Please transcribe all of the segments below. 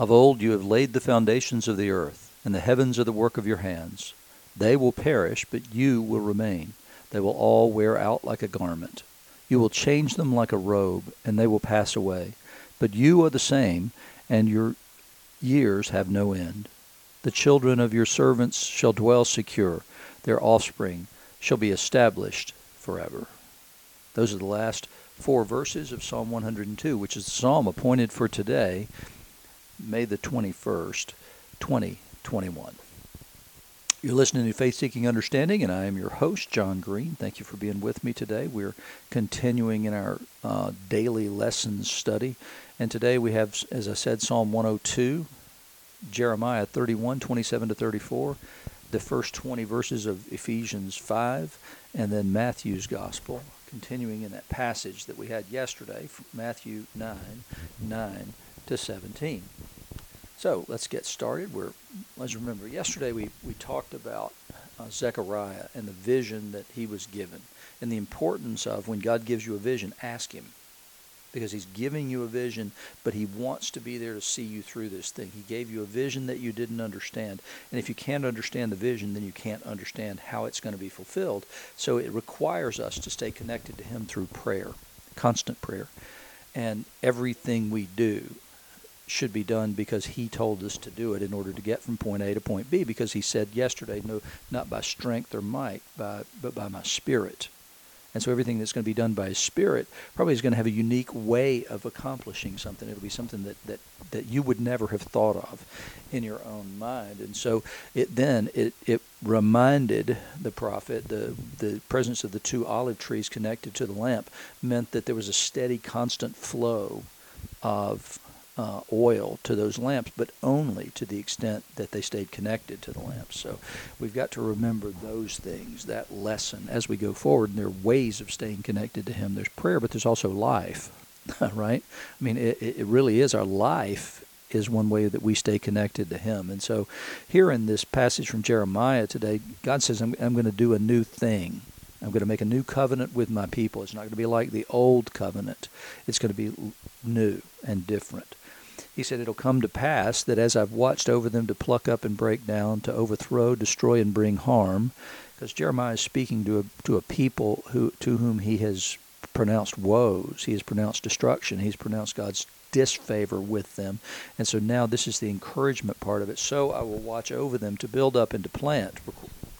Of old you have laid the foundations of the earth, and the heavens are the work of your hands. They will perish, but you will remain. They will all wear out like a garment. You will change them like a robe, and they will pass away. But you are the same, and your years have no end. The children of your servants shall dwell secure, their offspring shall be established forever. Those are the last four verses of Psalm 102, which is the psalm appointed for today, May the 21st, 2021. You're listening to Faith Seeking Understanding, and I am your host, John Green. Thank you for being with me today. We're continuing in our uh, daily lessons study, and today we have, as I said, Psalm 102, Jeremiah 31, 27 to 34, the first 20 verses of Ephesians 5, and then Matthew's Gospel, continuing in that passage that we had yesterday Matthew 9, 9 to 17. So let's get started. We're, let's remember, yesterday we, we talked about uh, Zechariah and the vision that he was given and the importance of when God gives you a vision, ask him because he's giving you a vision, but he wants to be there to see you through this thing. He gave you a vision that you didn't understand. And if you can't understand the vision, then you can't understand how it's going to be fulfilled. So it requires us to stay connected to him through prayer, constant prayer. And everything we do should be done because he told us to do it in order to get from point A to point B because he said yesterday no not by strength or might by, but by my spirit and so everything that's going to be done by His Spirit probably is going to have a unique way of accomplishing something. It'll be something that, that, that you would never have thought of in your own mind. And so it then it, it reminded the prophet the the presence of the two olive trees connected to the lamp meant that there was a steady, constant flow of uh, oil to those lamps, but only to the extent that they stayed connected to the lamps. So we've got to remember those things, that lesson as we go forward. And there are ways of staying connected to Him. There's prayer, but there's also life, right? I mean, it, it really is our life is one way that we stay connected to Him. And so, here in this passage from Jeremiah today, God says, I'm, I'm going to do a new thing. I'm going to make a new covenant with my people. It's not going to be like the old covenant, it's going to be new and different. He said, It'll come to pass that as I've watched over them to pluck up and break down, to overthrow, destroy, and bring harm, because Jeremiah is speaking to a, to a people who, to whom he has pronounced woes, he has pronounced destruction, he's pronounced God's disfavor with them. And so now this is the encouragement part of it. So I will watch over them to build up and to plant,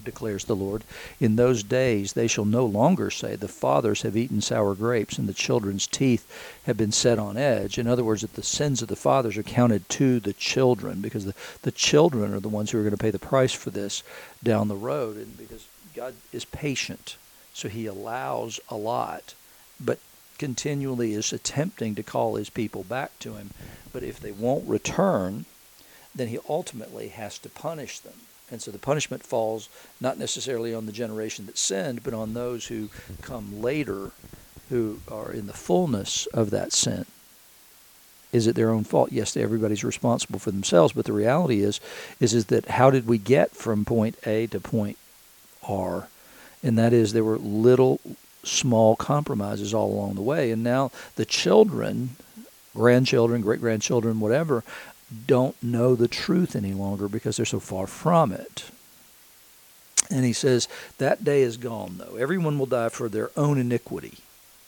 declares the Lord. In those days they shall no longer say, The fathers have eaten sour grapes, and the children's teeth have been set on edge. In other words, that the sins of the fathers are counted to the children, because the, the children are the ones who are going to pay the price for this down the road. And because God is patient, so He allows a lot, but continually is attempting to call His people back to Him. But if they won't return, then He ultimately has to punish them and so the punishment falls not necessarily on the generation that sinned, but on those who come later who are in the fullness of that sin. Is it their own fault? Yes, everybody's responsible for themselves, but the reality is is is that how did we get from point A to point R? And that is there were little small compromises all along the way. And now the children, grandchildren, great grandchildren, whatever, don't know the truth any longer because they're so far from it. And he says, That day is gone, though. Everyone will die for their own iniquity.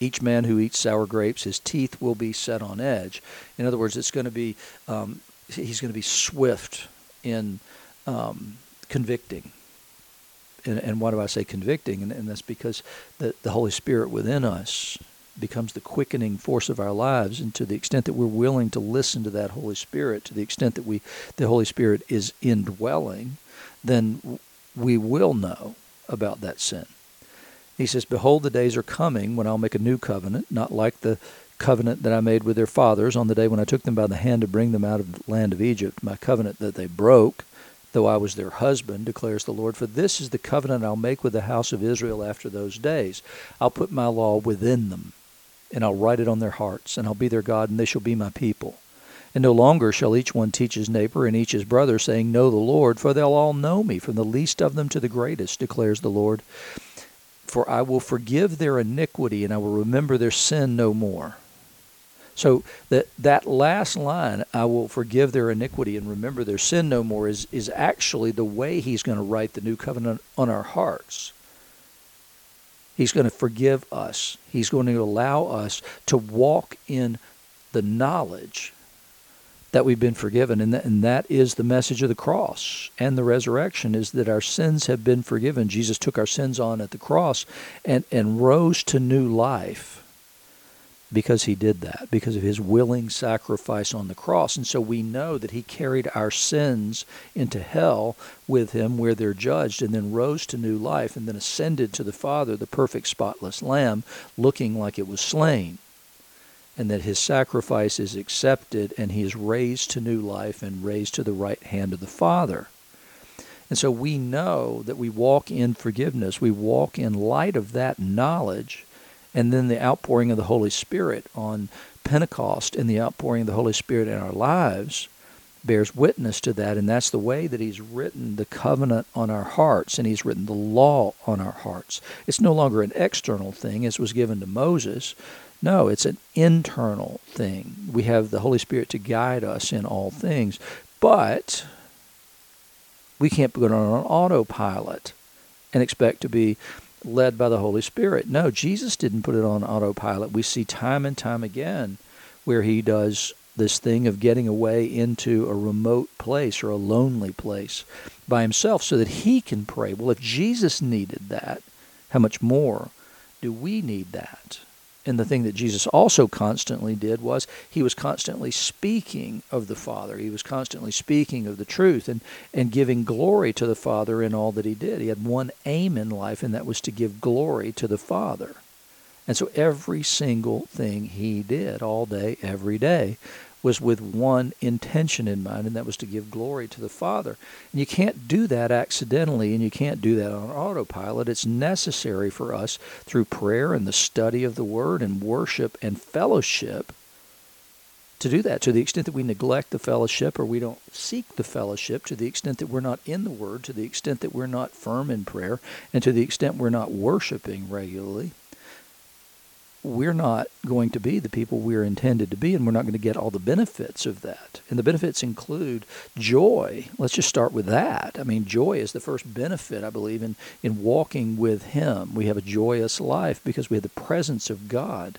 Each man who eats sour grapes, his teeth will be set on edge. In other words, it's going to be, um, he's going to be swift in um, convicting. And, and, why do I say convicting? And, and that's because the, the Holy Spirit within us becomes the quickening force of our lives and to the extent that we're willing to listen to that holy spirit to the extent that we the holy spirit is indwelling then we will know about that sin he says behold the days are coming when i'll make a new covenant not like the covenant that i made with their fathers on the day when i took them by the hand to bring them out of the land of egypt my covenant that they broke though I was their husband, declares the Lord. For this is the covenant I'll make with the house of Israel after those days. I'll put my law within them, and I'll write it on their hearts, and I'll be their God, and they shall be my people. And no longer shall each one teach his neighbor and each his brother, saying, Know the Lord, for they'll all know me, from the least of them to the greatest, declares the Lord. For I will forgive their iniquity, and I will remember their sin no more. So that that last line, I will forgive their iniquity and remember their sin no more, is, is actually the way he's going to write the new covenant on our hearts. He's going to forgive us. He's going to allow us to walk in the knowledge that we've been forgiven. And that, and that is the message of the cross and the resurrection is that our sins have been forgiven. Jesus took our sins on at the cross and, and rose to new life because he did that, because of his willing sacrifice on the cross. And so we know that he carried our sins into hell with him where they're judged and then rose to new life and then ascended to the Father, the perfect spotless lamb, looking like it was slain. And that his sacrifice is accepted and he is raised to new life and raised to the right hand of the Father. And so we know that we walk in forgiveness. We walk in light of that knowledge and then the outpouring of the Holy Spirit on Pentecost and the outpouring of the Holy Spirit in our lives bears witness to that, and that's the way that He's written the covenant on our hearts and He's written the law on our hearts. It's no longer an external thing as was given to Moses. No, it's an internal thing. We have the Holy Spirit to guide us in all things, but we can't it on autopilot and expect to be led by the Holy Spirit. No, Jesus didn't put it on autopilot. We see time and time again where he does this thing of getting away into a remote place or a lonely place by himself so that he can pray. Well, if Jesus needed that, how much more do we need that? And the thing that Jesus also constantly did was he was constantly speaking of the Father. He was constantly speaking of the truth and, and giving glory to the Father in all that he did. He had one aim in life, and that was to give glory to the Father. And so every single thing he did all day, every day, was with one intention in mind, and that was to give glory to the Father. And you can't do that accidentally, and you can't do that on autopilot. It's necessary for us through prayer and the study of the Word and worship and fellowship to do that. To the extent that we neglect the fellowship or we don't seek the fellowship, to the extent that we're not in the Word, to the extent that we're not firm in prayer, and to the extent we're not worshiping regularly, we're not going to be the people we're intended to be, and we're not going to get all the benefits of that. And the benefits include joy. Let's just start with that. I mean, joy is the first benefit, I believe, in, in walking with Him. We have a joyous life because we have the presence of God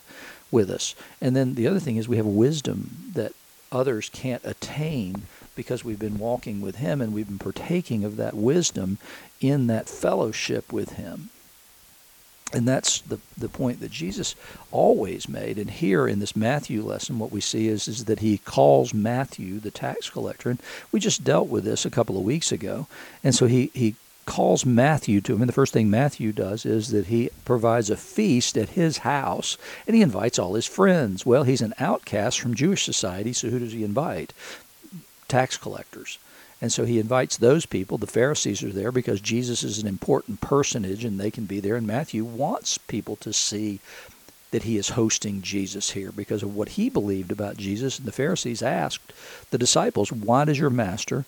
with us. And then the other thing is we have wisdom that others can't attain because we've been walking with Him and we've been partaking of that wisdom in that fellowship with Him. And that's the, the point that Jesus always made. And here in this Matthew lesson, what we see is, is that he calls Matthew the tax collector. And we just dealt with this a couple of weeks ago. And so he, he calls Matthew to him. And the first thing Matthew does is that he provides a feast at his house and he invites all his friends. Well, he's an outcast from Jewish society, so who does he invite? Tax collectors. And so he invites those people. The Pharisees are there because Jesus is an important personage and they can be there. And Matthew wants people to see that he is hosting Jesus here because of what he believed about Jesus. And the Pharisees asked the disciples, Why does your master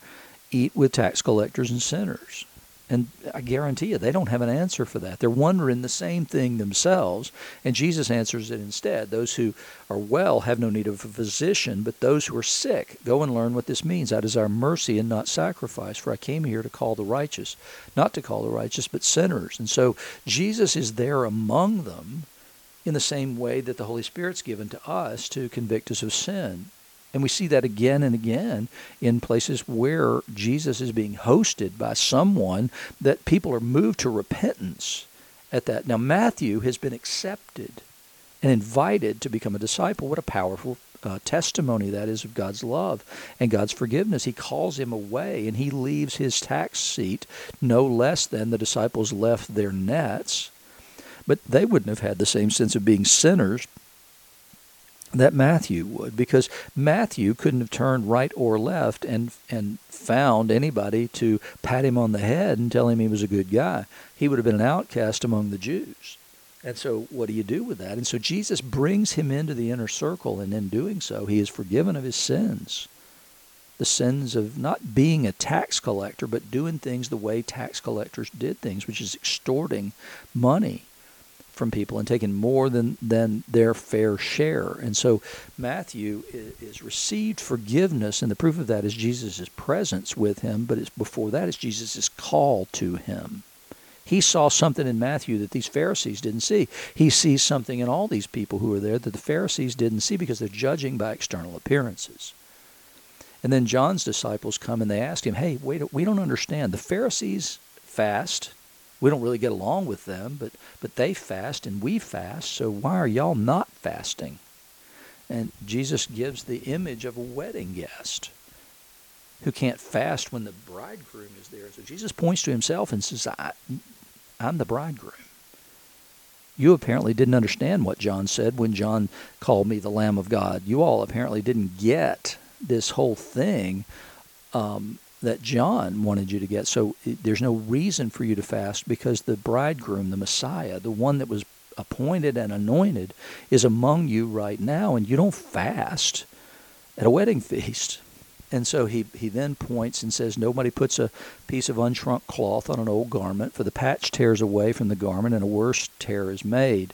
eat with tax collectors and sinners? And I guarantee you, they don't have an answer for that. They're wondering the same thing themselves. And Jesus answers it instead. Those who are well have no need of a physician, but those who are sick, go and learn what this means. I desire mercy and not sacrifice, for I came here to call the righteous, not to call the righteous, but sinners. And so Jesus is there among them in the same way that the Holy Spirit's given to us to convict us of sin. And we see that again and again in places where Jesus is being hosted by someone that people are moved to repentance at that. Now, Matthew has been accepted and invited to become a disciple. What a powerful uh, testimony that is of God's love and God's forgiveness. He calls him away and he leaves his tax seat no less than the disciples left their nets. But they wouldn't have had the same sense of being sinners that Matthew would, because Matthew couldn't have turned right or left and and found anybody to pat him on the head and tell him he was a good guy. He would have been an outcast among the Jews. And so, what do you do with that? And so, Jesus brings him into the inner circle, and in doing so, he is forgiven of his sins. The sins of not being a tax collector, but doing things the way tax collectors did things, which is extorting money from people and taken more than, than their fair share. And so Matthew is, is received forgiveness, and the proof of that is Jesus' presence with him, but it's before that is Jesus' call to him. He saw something in Matthew that these Pharisees didn't see. He sees something in all these people who are there that the Pharisees didn't see because they're judging by external appearances. And then John's disciples come and they ask him, Hey, wait, we don't understand. The Pharisees fast. We don't really get along with them, but, but they fast and we fast, so why are y'all not fasting? And Jesus gives the image of a wedding guest who can't fast when the bridegroom is there. So Jesus points to himself and says, I, I'm the bridegroom. You apparently didn't understand what John said when John called me the Lamb of God. You all apparently didn't get this whole thing um, that John wanted you to get. So there's no reason for you to fast because the bridegroom, the Messiah, the one that was appointed and anointed, is among you right now, and you don't fast at a wedding feast. And so he, he then points and says, Nobody puts a piece of unshrunk cloth on an old garment, for the patch tears away from the garment, and a worse tear is made.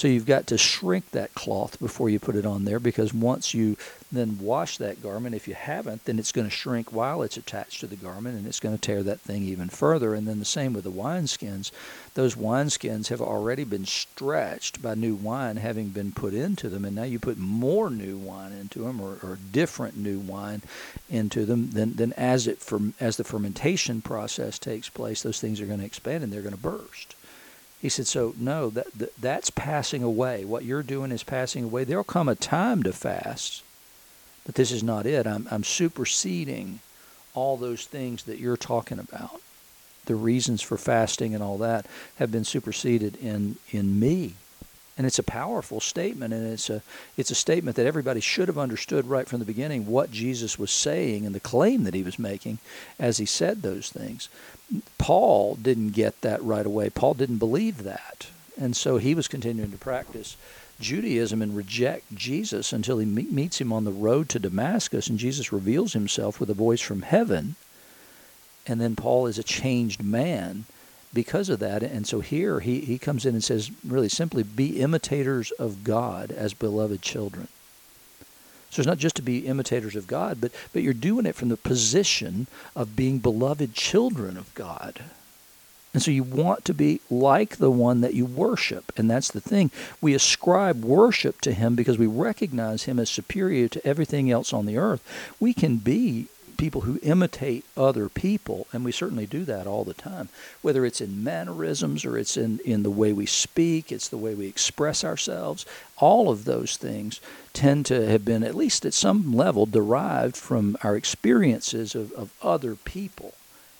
So you've got to shrink that cloth before you put it on there because once you then wash that garment, if you haven't, then it's going to shrink while it's attached to the garment and it's going to tear that thing even further. And then the same with the wineskins. Those wineskins have already been stretched by new wine having been put into them, and now you put more new wine into them or, or different new wine into them. Then, then as, it, as the fermentation process takes place, those things are going to expand and they're going to burst. He said, So, no, that, that, that's passing away. What you're doing is passing away. There'll come a time to fast, but this is not it. I'm, I'm superseding all those things that you're talking about. The reasons for fasting and all that have been superseded in, in me and it's a powerful statement and it's a it's a statement that everybody should have understood right from the beginning what Jesus was saying and the claim that he was making as he said those things. Paul didn't get that right away. Paul didn't believe that. And so he was continuing to practice Judaism and reject Jesus until he meets him on the road to Damascus and Jesus reveals himself with a voice from heaven. And then Paul is a changed man because of that. And so here he, he comes in and says, really simply, be imitators of God as beloved children. So it's not just to be imitators of God, but, but you're doing it from the position of being beloved children of God. And so you want to be like the one that you worship. And that's the thing. We ascribe worship to him because we recognize him as superior to everything else on the earth. We can be people who imitate other people, and we certainly do that all the time, whether it's in mannerisms or it's in, in the way we speak, it's the way we express ourselves. All of those things tend to have been, at least at some level, derived from our experiences of, of other people.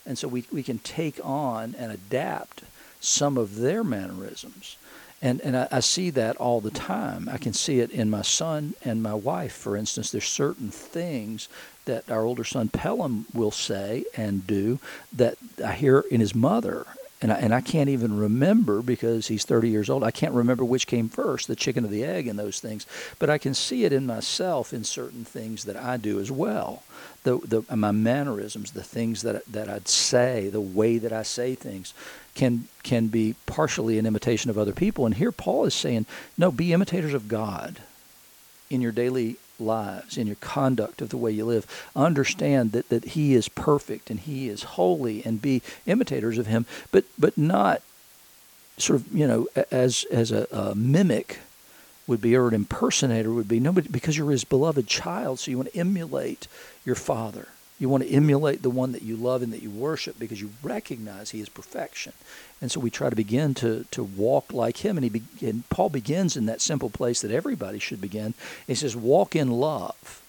And so we, we can take on and adapt some of their mannerisms. And, and I, I, see that all the time. I can see it in my son and my wife, for instance. There's certain things that our older son Pelham will say and do that I hear in his mother. And I, and I can't even remember because he's 30 years old. I can't remember which came first, the chicken or the egg, and those things. But I can see it in myself in certain things that I do as well. The, the my mannerisms, the things that that I'd say, the way that I say things, can can be partially an imitation of other people. And here Paul is saying, no, be imitators of God in your daily lives, in your conduct of the way you live. Understand that, that He is perfect and He is holy and be imitators of Him, but, but not sort of, you know, as, as a, a mimic would be or an impersonator would be. Nobody, because you're His beloved child, so you want to emulate your Father. You want to emulate the one that you love and that you worship because you recognize he is perfection. And so we try to begin to, to walk like him. And, he be, and Paul begins in that simple place that everybody should begin. He says, Walk in love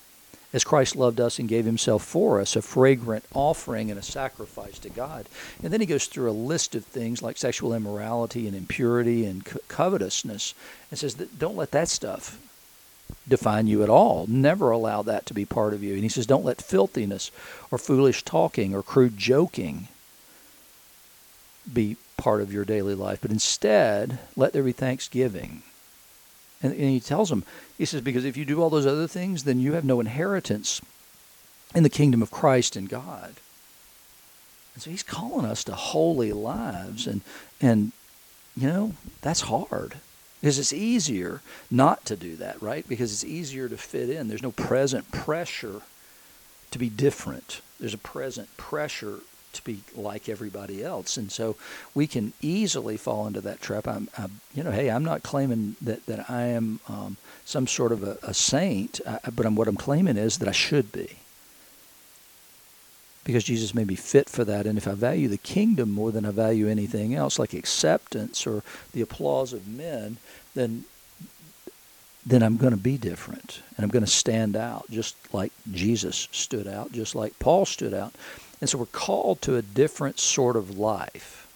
as Christ loved us and gave himself for us, a fragrant offering and a sacrifice to God. And then he goes through a list of things like sexual immorality and impurity and co- covetousness and says, that Don't let that stuff define you at all. Never allow that to be part of you. And he says, don't let filthiness or foolish talking or crude joking be part of your daily life, but instead let there be thanksgiving. And, and he tells them, he says, because if you do all those other things, then you have no inheritance in the kingdom of Christ and God. And so he's calling us to holy lives and and you know, that's hard because it's easier not to do that, right? Because it's easier to fit in. There's no present pressure to be different. There's a present pressure to be like everybody else, and so we can easily fall into that trap. I'm, I'm you know, hey, I'm not claiming that that I am um, some sort of a, a saint, uh, but I'm, what I'm claiming is that I should be because Jesus made me fit for that. And if I value the kingdom more than I value anything else, like acceptance or the applause of men, then then I'm going to be different and I'm going to stand out just like Jesus stood out, just like Paul stood out. And so we're called to a different sort of life.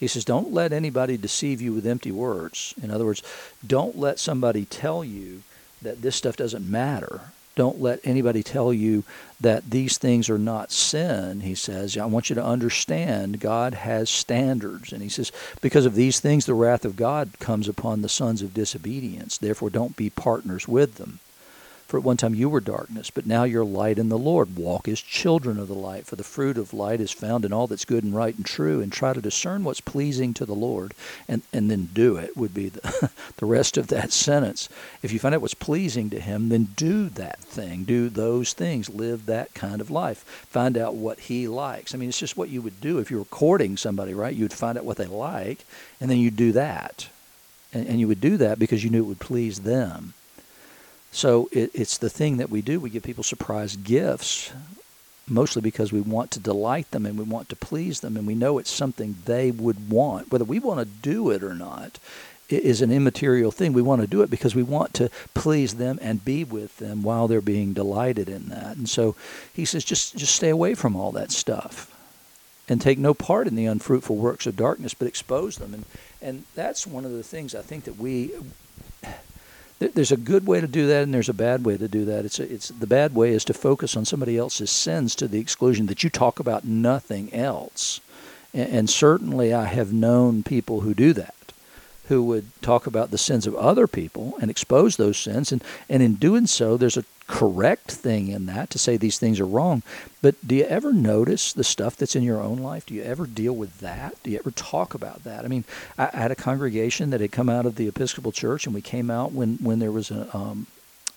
He says, Don't let anybody deceive you with empty words. In other words, don't let somebody tell you that this stuff doesn't matter don't let anybody tell you that these things are not sin, he says. I want you to understand God has standards. And he says, because of these things, the wrath of God comes upon the sons of disobedience. Therefore, don't be partners with them. For at one time you were darkness, but now you're light in the Lord. Walk as children of the light, for the fruit of light is found in all that's good and right and true, and try to discern what's pleasing to the Lord, and, and then do it, would be the, the rest of that sentence. If you find out what's pleasing to Him, then do that thing, do those things, live that kind of life. Find out what He likes. I mean, it's just what you would do if you were courting somebody, right? You'd find out what they like, and then you'd do that. And, and you would do that because you knew it would please them. So it, it's the thing that we do. We give people surprise gifts, mostly because we want to delight them and we want to please them, and we know it's something they would want. Whether we want to do it or not is an immaterial thing. We want to do it because we want to please them and be with them while they're being delighted in that. And so he says, just just stay away from all that stuff and take no part in the unfruitful works of darkness, but expose them. And and that's one of the things I think that we there's a good way to do that and there's a bad way to do that. It's a, it's the bad way is to focus on somebody else's sins to the exclusion that you talk about nothing else. And, and certainly I have known people who do that who would talk about the sins of other people and expose those sins. And, and in doing so, there's a correct thing in that to say these things are wrong. But do you ever notice the stuff that's in your own life? Do you ever deal with that? Do you ever talk about that? I mean, I, had a congregation that had come out of the Episcopal Church, and we came out when, when there was a, um,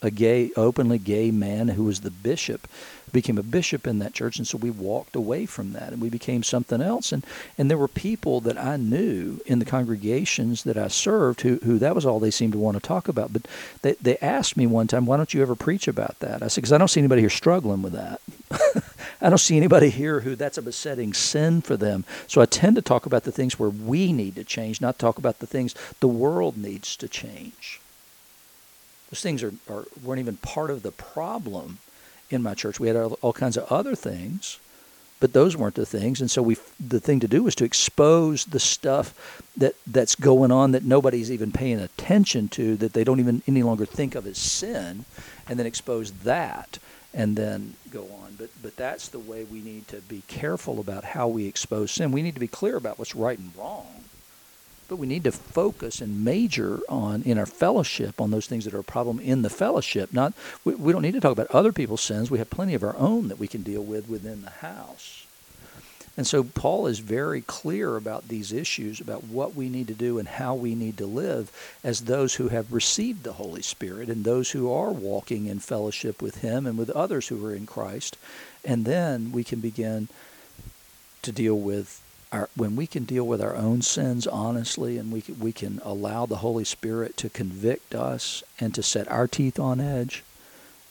a gay, openly gay man who was the bishop, became a bishop in that church, and so we walked away from that and we became something else. And and there were people that I knew in the congregations that I served who who that was all they seemed to want to talk about. But they they asked me one time, why don't you ever preach about that? I said, because I don't see anybody here struggling with that. I don't see anybody here who that's a besetting sin for them. So I tend to talk about the things where we need to change, not talk about the things the world needs to change. Those things are, are weren't even part of the problem in my church. We had all, all kinds of other things, but those weren't the things. And so we the thing to do was to expose the stuff that that's going on that nobody's even paying attention to, that they don't even any longer think of as sin, and then expose that and then go on. But but that's the way we need to be careful about how we expose sin. We need to be clear about what's right and wrong but we need to focus and major on in our fellowship on those things that are a problem in the fellowship. Not we, we don't need to talk about other people's sins. We have plenty of our own that we can deal with within the house. And so Paul is very clear about these issues, about what we need to do and how we need to live as those who have received the Holy Spirit and those who are walking in fellowship with Him and with others who are in Christ. And then we can begin to deal with our, when we can deal with our own sins honestly and we can, we can allow the Holy Spirit to convict us and to set our teeth on edge,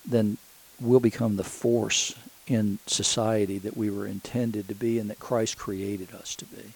then we'll become the force in society that we were intended to be and that Christ created us to be.